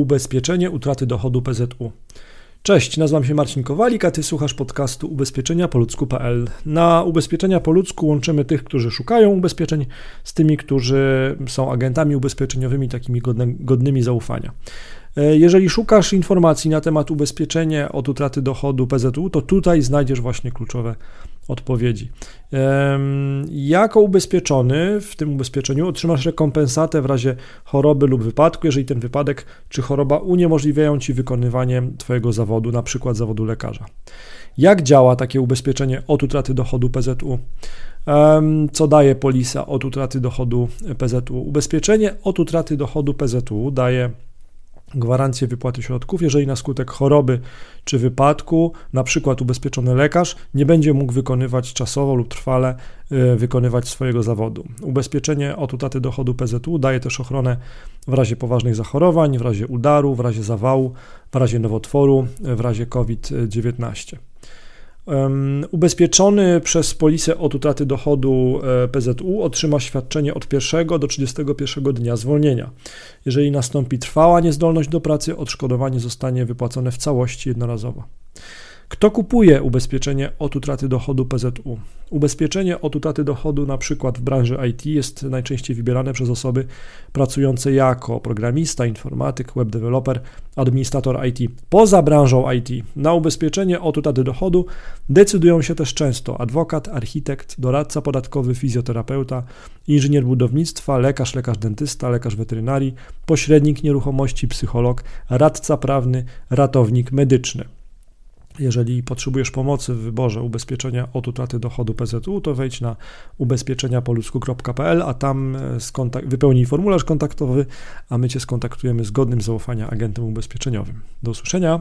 Ubezpieczenie utraty dochodu PZU. Cześć, nazywam się Marcin Kowalik, a ty słuchasz podcastu ubezpieczenia po ludzku.pl. Na ubezpieczenia po ludzku łączymy tych, którzy szukają ubezpieczeń z tymi, którzy są agentami ubezpieczeniowymi, takimi godnymi zaufania. E, jeżeli szukasz informacji na temat ubezpieczenia od utraty dochodu PZU, to tutaj znajdziesz właśnie kluczowe odpowiedzi. Jako ubezpieczony w tym ubezpieczeniu otrzymasz rekompensatę w razie choroby lub wypadku, jeżeli ten wypadek czy choroba uniemożliwiają ci wykonywanie Twojego zawodu, na przykład zawodu lekarza. Jak działa takie ubezpieczenie od utraty dochodu PZU? Co daje polisa od utraty dochodu PZU? Ubezpieczenie od utraty dochodu PZU daje gwarancję wypłaty środków, jeżeli na skutek choroby czy wypadku, na przykład ubezpieczony lekarz, nie będzie mógł wykonywać czasowo lub trwale y, wykonywać swojego zawodu. Ubezpieczenie od utraty dochodu PZU daje też ochronę w razie poważnych zachorowań, w razie udaru, w razie zawału, w razie nowotworu, w razie COVID-19. Ubezpieczony przez polisę od utraty dochodu e, PZU otrzyma świadczenie od 1 do 31 dnia zwolnienia. Jeżeli nastąpi trwała niezdolność do pracy, odszkodowanie zostanie wypłacone w całości jednorazowo. Kto kupuje ubezpieczenie od utraty dochodu PZU? Ubezpieczenie od utraty dochodu, na przykład w branży IT, jest najczęściej wybierane przez osoby pracujące jako programista, informatyk, web developer, administrator IT. Poza branżą IT na ubezpieczenie od utraty dochodu decydują się też często adwokat, architekt, doradca podatkowy, fizjoterapeuta, inżynier budownictwa, lekarz, lekarz dentysta, lekarz weterynarii, pośrednik nieruchomości, psycholog, radca prawny, ratownik medyczny. Jeżeli potrzebujesz pomocy w wyborze ubezpieczenia od utraty dochodu PZU, to wejdź na ubezpieczeniapoludzku.pl, a tam e, wypełnij formularz kontaktowy, a my Cię skontaktujemy z godnym zaufania agentem ubezpieczeniowym. Do usłyszenia.